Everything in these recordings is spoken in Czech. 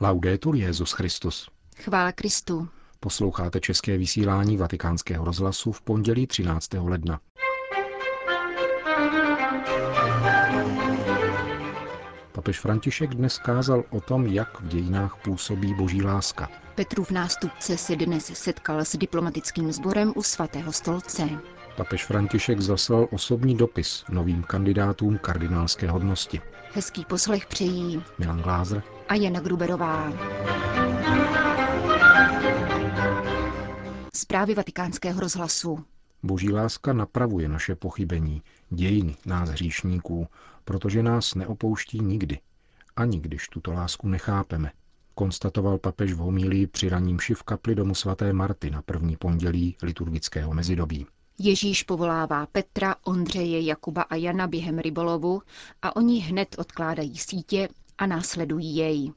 Laudetur Jezus Christus. Chvála Kristu. Posloucháte české vysílání Vatikánského rozhlasu v pondělí 13. ledna. Papež František dnes kázal o tom, jak v dějinách působí boží láska. Petrův nástupce se dnes setkal s diplomatickým sborem u svatého stolce. Papež František zaslal osobní dopis novým kandidátům kardinálské hodnosti. Hezký poslech přejí Milan Glázer a Jana Gruberová. Zprávy vatikánského rozhlasu. Boží láska napravuje naše pochybení, dějiny nás hříšníků, protože nás neopouští nikdy, ani když tuto lásku nechápeme, konstatoval papež v homílii při raním v kapli domu svaté Marty na první pondělí liturgického mezidobí. Ježíš povolává Petra, Ondřeje, Jakuba a Jana během rybolovu a oni hned odkládají sítě a následují jej.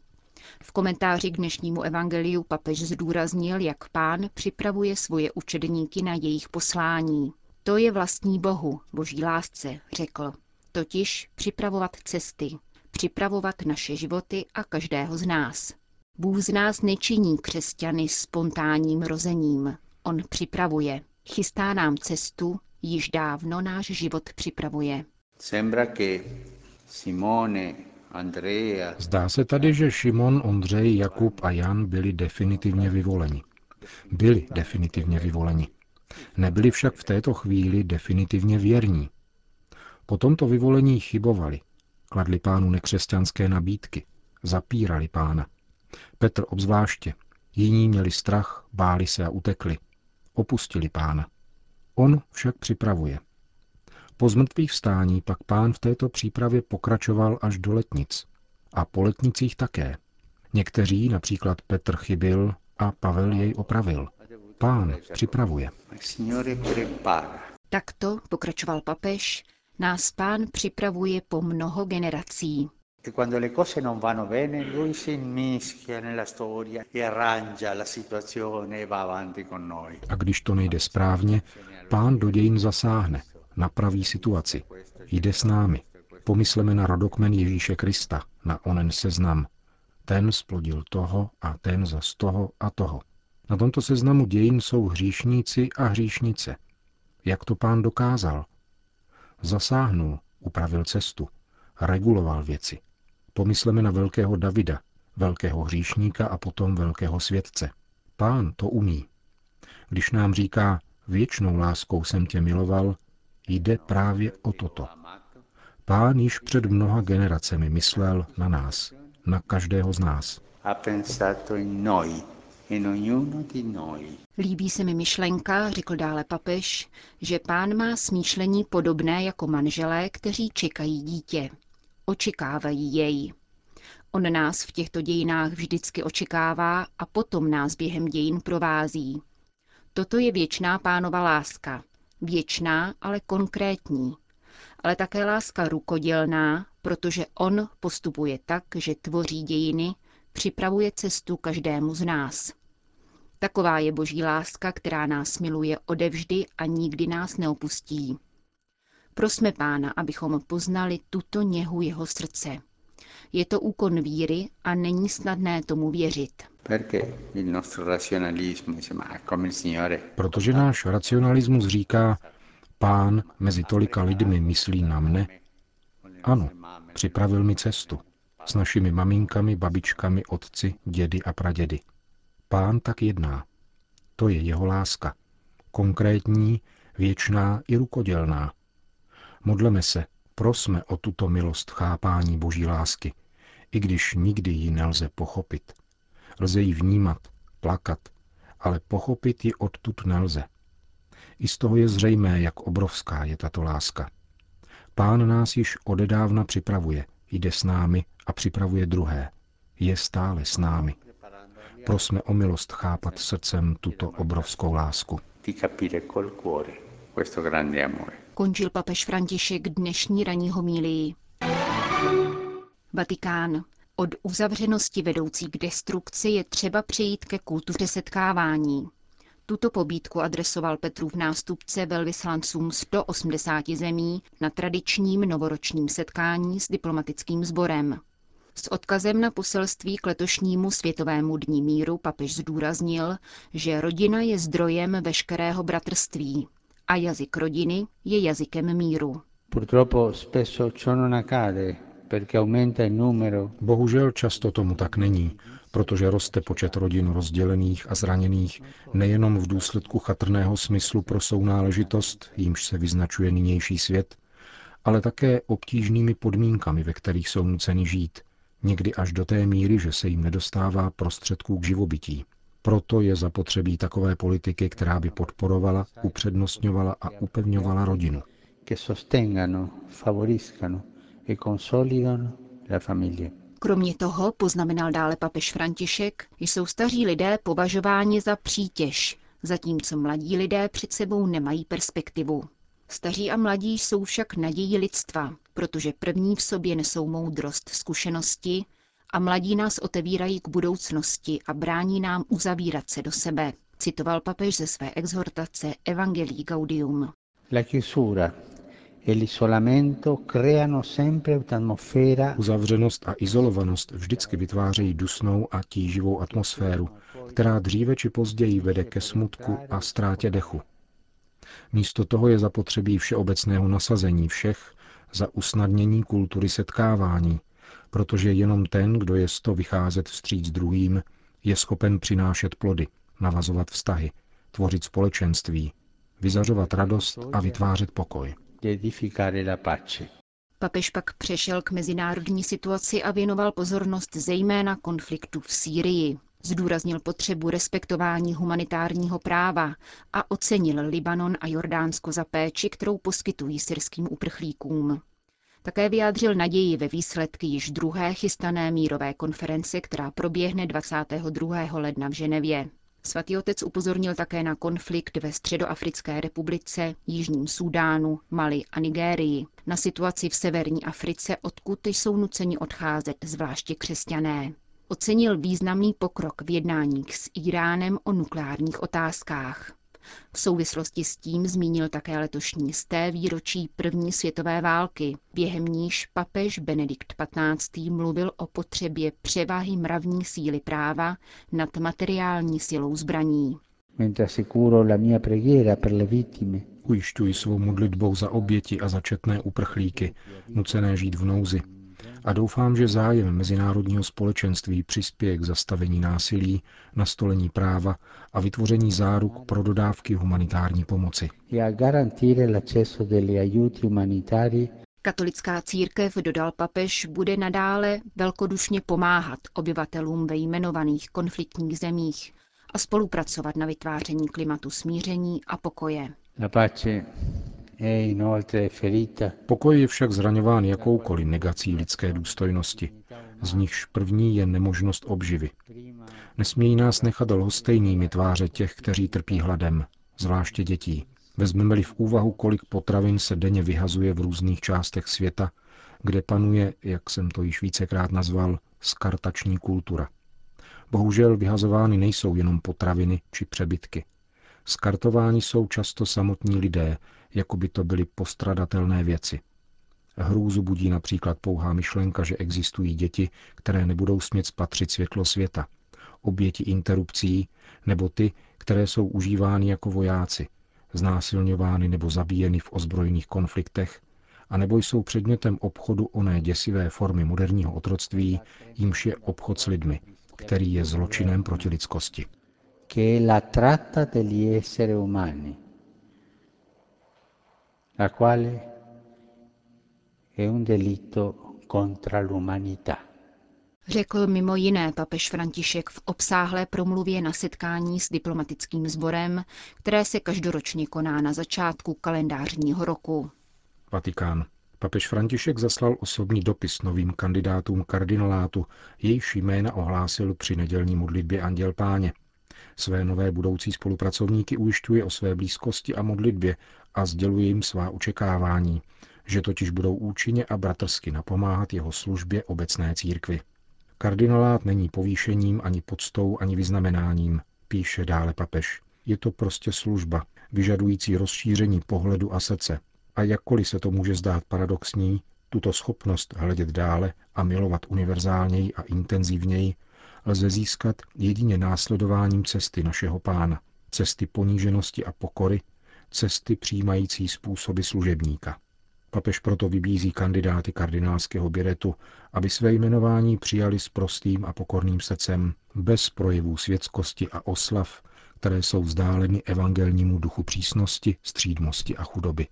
V komentáři k dnešnímu evangeliu papež zdůraznil, jak pán připravuje svoje učedníky na jejich poslání. To je vlastní Bohu, boží lásce, řekl. Totiž připravovat cesty, připravovat naše životy a každého z nás. Bůh z nás nečiní křesťany spontánním rozením. On připravuje. Chystá nám cestu, již dávno náš život připravuje. Zdá se tady, že Šimon, Ondřej, Jakub a Jan byli definitivně vyvoleni. Byli definitivně vyvoleni. Nebyli však v této chvíli definitivně věrní. Po tomto vyvolení chybovali, kladli pánu nekřesťanské nabídky, zapírali pána. Petr obzvláště. Jiní měli strach, báli se a utekli. Opustili pána. On však připravuje. Po zmrtvých vstání pak pán v této přípravě pokračoval až do letnic. A po letnicích také. Někteří, například Petr, chybil a Pavel jej opravil. Pán připravuje. Takto, pokračoval papež, nás pán připravuje po mnoho generací. E quando le cose non vanno bene, lui si inmischia nella storia e arrangia la situazione e va avanti con noi. A když to nejde správně, pán do dějin zasáhne, napraví situaci, jde s námi. Pomysleme na rodokmen Ježíše Krista, na onen seznam. Ten splodil toho a ten za toho a toho. Na tomto seznamu dějin jsou hříšníci a hříšnice. Jak to pán dokázal? Zasáhnul, upravil cestu, reguloval věci. Pomysleme na velkého Davida, velkého hříšníka a potom velkého světce. Pán to umí. Když nám říká, věčnou láskou jsem tě miloval, jde právě o toto. Pán již před mnoha generacemi myslel na nás, na každého z nás. Líbí se mi myšlenka, řekl dále papež, že pán má smýšlení podobné jako manželé, kteří čekají dítě očekávají jej. On nás v těchto dějinách vždycky očekává a potom nás během dějin provází. Toto je věčná pánova láska. Věčná, ale konkrétní. Ale také láska rukodělná, protože on postupuje tak, že tvoří dějiny, připravuje cestu každému z nás. Taková je boží láska, která nás miluje odevždy a nikdy nás neopustí. Prosme Pána, abychom poznali tuto něhu jeho srdce. Je to úkon víry a není snadné tomu věřit. Protože náš racionalismus říká, pán mezi tolika lidmi myslí na mne. Ano, připravil mi cestu. S našimi maminkami, babičkami, otci, dědy a pradědy. Pán tak jedná. To je jeho láska. Konkrétní, věčná i rukodělná. Modleme se, prosme o tuto milost chápání Boží lásky, i když nikdy ji nelze pochopit. Lze ji vnímat, plakat, ale pochopit ji odtud nelze. I z toho je zřejmé, jak obrovská je tato láska. Pán nás již odedávna připravuje, jde s námi a připravuje druhé. Je stále s námi. Prosme o milost chápat srdcem tuto obrovskou lásku. Di capire col cuore questo grande amore končil papež František dnešní ranní homílii. Vatikán. Od uzavřenosti vedoucí k destrukci je třeba přejít ke kultuře setkávání. Tuto pobídku adresoval Petrův nástupce velvyslancům 180 zemí na tradičním novoročním setkání s diplomatickým sborem. S odkazem na poselství k letošnímu Světovému dní míru papež zdůraznil, že rodina je zdrojem veškerého bratrství a jazyk rodiny je jazykem míru. Bohužel často tomu tak není, protože roste počet rodin rozdělených a zraněných nejenom v důsledku chatrného smyslu pro sounáležitost, jímž se vyznačuje nynější svět, ale také obtížnými podmínkami, ve kterých jsou nuceni žít, někdy až do té míry, že se jim nedostává prostředků k živobytí. Proto je zapotřebí takové politiky, která by podporovala, upřednostňovala a upevňovala rodinu. Kromě toho, poznamenal dále papež František, jsou staří lidé považováni za přítěž, zatímco mladí lidé před sebou nemají perspektivu. Staří a mladí jsou však nadějí lidstva, protože první v sobě nesou moudrost, zkušenosti a mladí nás otevírají k budoucnosti a brání nám uzavírat se do sebe, citoval papež ze své exhortace Evangelii Gaudium. La chiusura e Uzavřenost a izolovanost vždycky vytvářejí dusnou a tíživou atmosféru, která dříve či později vede ke smutku a ztrátě dechu. Místo toho je zapotřebí všeobecného nasazení všech za usnadnění kultury setkávání, protože jenom ten, kdo je sto vycházet vstříc druhým, je schopen přinášet plody, navazovat vztahy, tvořit společenství, vyzařovat radost a vytvářet pokoj. Papež pak přešel k mezinárodní situaci a věnoval pozornost zejména konfliktu v Sýrii. Zdůraznil potřebu respektování humanitárního práva a ocenil Libanon a Jordánsko za péči, kterou poskytují syrským uprchlíkům. Také vyjádřil naději ve výsledky již druhé chystané mírové konference, která proběhne 22. ledna v Ženevě. Svatý otec upozornil také na konflikt ve Středoafrické republice, Jižním Súdánu, Mali a Nigérii, na situaci v severní Africe, odkud jsou nuceni odcházet zvláště křesťané. Ocenil významný pokrok v jednáních s Iránem o nukleárních otázkách. V souvislosti s tím zmínil také letošní sté výročí první světové války, během níž papež Benedikt XV. mluvil o potřebě převahy mravní síly práva nad materiální silou zbraní. Ujišťuji svou modlitbou za oběti a za četné uprchlíky, nucené žít v nouzi, a doufám, že zájem mezinárodního společenství přispěje k zastavení násilí, nastolení práva a vytvoření záruk pro dodávky humanitární pomoci. Katolická církev, dodal papež, bude nadále velkodušně pomáhat obyvatelům ve jmenovaných konfliktních zemích a spolupracovat na vytváření klimatu smíření a pokoje. Pokoj je však zraňován jakoukoliv negací lidské důstojnosti, z nichž první je nemožnost obživy. Nesmějí nás nechat lhostejnými tváře těch, kteří trpí hladem, zvláště dětí. Vezmeme-li v úvahu, kolik potravin se denně vyhazuje v různých částech světa, kde panuje, jak jsem to již vícekrát nazval, skartační kultura. Bohužel vyhazovány nejsou jenom potraviny či přebytky. Skartováni jsou často samotní lidé, jako by to byly postradatelné věci. Hrůzu budí například pouhá myšlenka, že existují děti, které nebudou smět spatřit světlo světa, oběti interrupcí, nebo ty, které jsou užívány jako vojáci, znásilňovány nebo zabíjeny v ozbrojených konfliktech, a nebo jsou předmětem obchodu oné děsivé formy moderního otroctví, jímž je obchod s lidmi, který je zločinem proti lidskosti. Che la tratta degli esseri umani la quale è un delitto contra l'umanità. Řekl mimo jiné papež František v obsáhlé promluvě na setkání s diplomatickým sborem, které se každoročně koná na začátku kalendářního roku. Vatikán. Papež František zaslal osobní dopis novým kandidátům kardinalátu, jejíž jména ohlásil při nedělní modlitbě Anděl Páně. Své nové budoucí spolupracovníky ujišťuje o své blízkosti a modlitbě a sděluje jim svá očekávání, že totiž budou účinně a bratrsky napomáhat jeho službě obecné církvy. Kardinalát není povýšením ani podstou ani vyznamenáním, píše dále papež. Je to prostě služba, vyžadující rozšíření pohledu a srdce. A jakkoliv se to může zdát paradoxní, Tuto schopnost hledět dále a milovat univerzálněji a intenzivněji lze získat jedině následováním cesty našeho pána, cesty poníženosti a pokory, cesty přijímající způsoby služebníka. Papež proto vybízí kandidáty kardinálského běretu, aby své jmenování přijali s prostým a pokorným srdcem, bez projevů světskosti a oslav, které jsou vzdáleny evangelnímu duchu přísnosti, střídmosti a chudoby.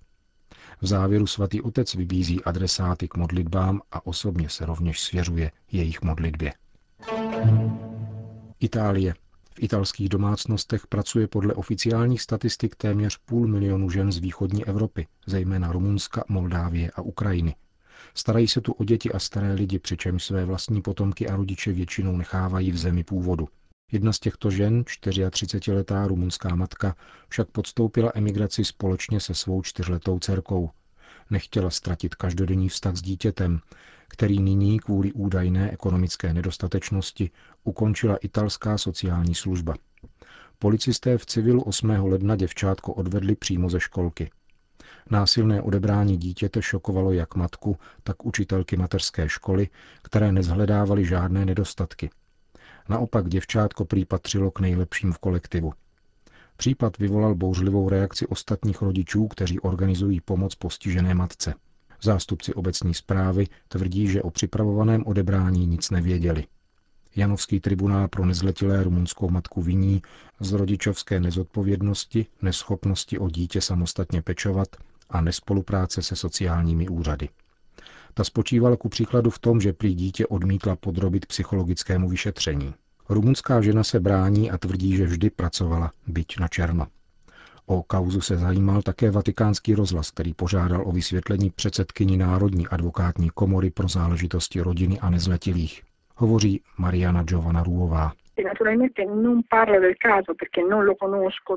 V závěru svatý otec vybízí adresáty k modlitbám a osobně se rovněž svěřuje jejich modlitbě. Itálie. V italských domácnostech pracuje podle oficiálních statistik téměř půl milionu žen z východní Evropy, zejména Rumunska, Moldávie a Ukrajiny. Starají se tu o děti a staré lidi, přičemž své vlastní potomky a rodiče většinou nechávají v zemi původu. Jedna z těchto žen, 34-letá rumunská matka, však podstoupila emigraci společně se svou čtyřletou dcerkou. Nechtěla ztratit každodenní vztah s dítětem, který nyní kvůli údajné ekonomické nedostatečnosti ukončila italská sociální služba. Policisté v civilu 8. ledna děvčátko odvedli přímo ze školky. Násilné odebrání dítěte šokovalo jak matku, tak učitelky mateřské školy, které nezhledávaly žádné nedostatky. Naopak děvčátko prý patřilo k nejlepším v kolektivu. Případ vyvolal bouřlivou reakci ostatních rodičů, kteří organizují pomoc postižené matce. Zástupci obecní zprávy tvrdí, že o připravovaném odebrání nic nevěděli. Janovský tribunál pro nezletilé rumunskou matku viní z rodičovské nezodpovědnosti, neschopnosti o dítě samostatně pečovat a nespolupráce se sociálními úřady. Ta spočívala ku příkladu v tom, že prý dítě odmítla podrobit psychologickému vyšetření. Rumunská žena se brání a tvrdí, že vždy pracovala, byť na černo. O kauzu se zajímal také vatikánský rozhlas, který požádal o vysvětlení předsedkyni Národní advokátní komory pro záležitosti rodiny a nezletilých. Hovoří Mariana Giovanna Ruová.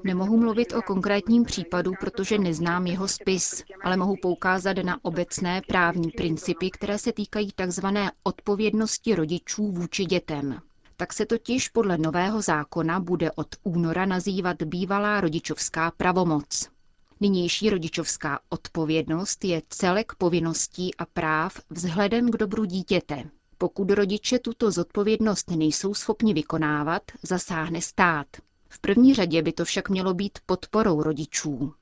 Nemohu mluvit o konkrétním případu, protože neznám jeho spis, ale mohu poukázat na obecné právní principy, které se týkají tzv. odpovědnosti rodičů vůči dětem. Tak se totiž podle nového zákona bude od února nazývat bývalá rodičovská pravomoc. Nynější rodičovská odpovědnost je celek povinností a práv vzhledem k dobru dítěte. Pokud rodiče tuto zodpovědnost nejsou schopni vykonávat, zasáhne stát. V první řadě by to však mělo být podporou rodičů.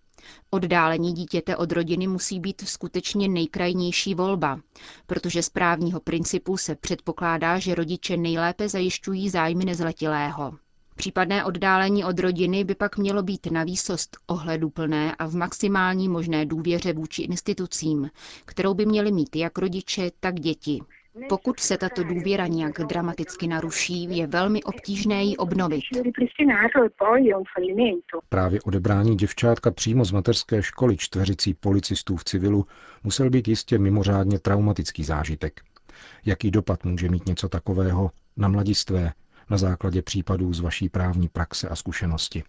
Oddálení dítěte od rodiny musí být skutečně nejkrajnější volba, protože z právního principu se předpokládá, že rodiče nejlépe zajišťují zájmy nezletilého. Případné oddálení od rodiny by pak mělo být na výsost ohleduplné a v maximální možné důvěře vůči institucím, kterou by měli mít jak rodiče, tak děti. Pokud se tato důvěra nějak dramaticky naruší, je velmi obtížné ji obnovit. Právě odebrání děvčátka přímo z mateřské školy čtveřicí policistů v civilu musel být jistě mimořádně traumatický zážitek. Jaký dopad může mít něco takového na mladistvé na základě případů z vaší právní praxe a zkušenosti?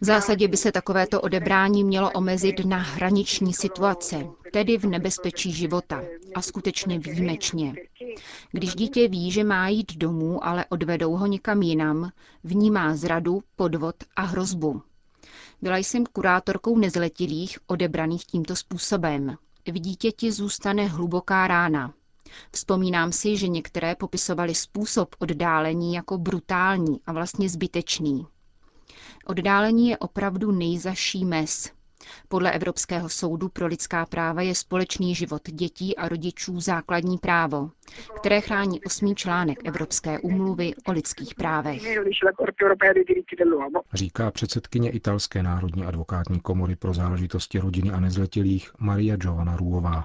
V zásadě by se takovéto odebrání mělo omezit na hraniční situace, tedy v nebezpečí života a skutečně výjimečně. Když dítě ví, že má jít domů, ale odvedou ho někam jinam, vnímá zradu, podvod a hrozbu. Byla jsem kurátorkou nezletilých odebraných tímto způsobem. V dítěti zůstane hluboká rána, Vzpomínám si, že některé popisovali způsob oddálení jako brutální a vlastně zbytečný. Oddálení je opravdu nejzaší mez. Podle Evropského soudu pro lidská práva je společný život dětí a rodičů základní právo, které chrání osmý článek Evropské umluvy o lidských právech. Říká předsedkyně italské národní advokátní komory pro záležitosti rodiny a nezletilých Maria Giovanna Ruová.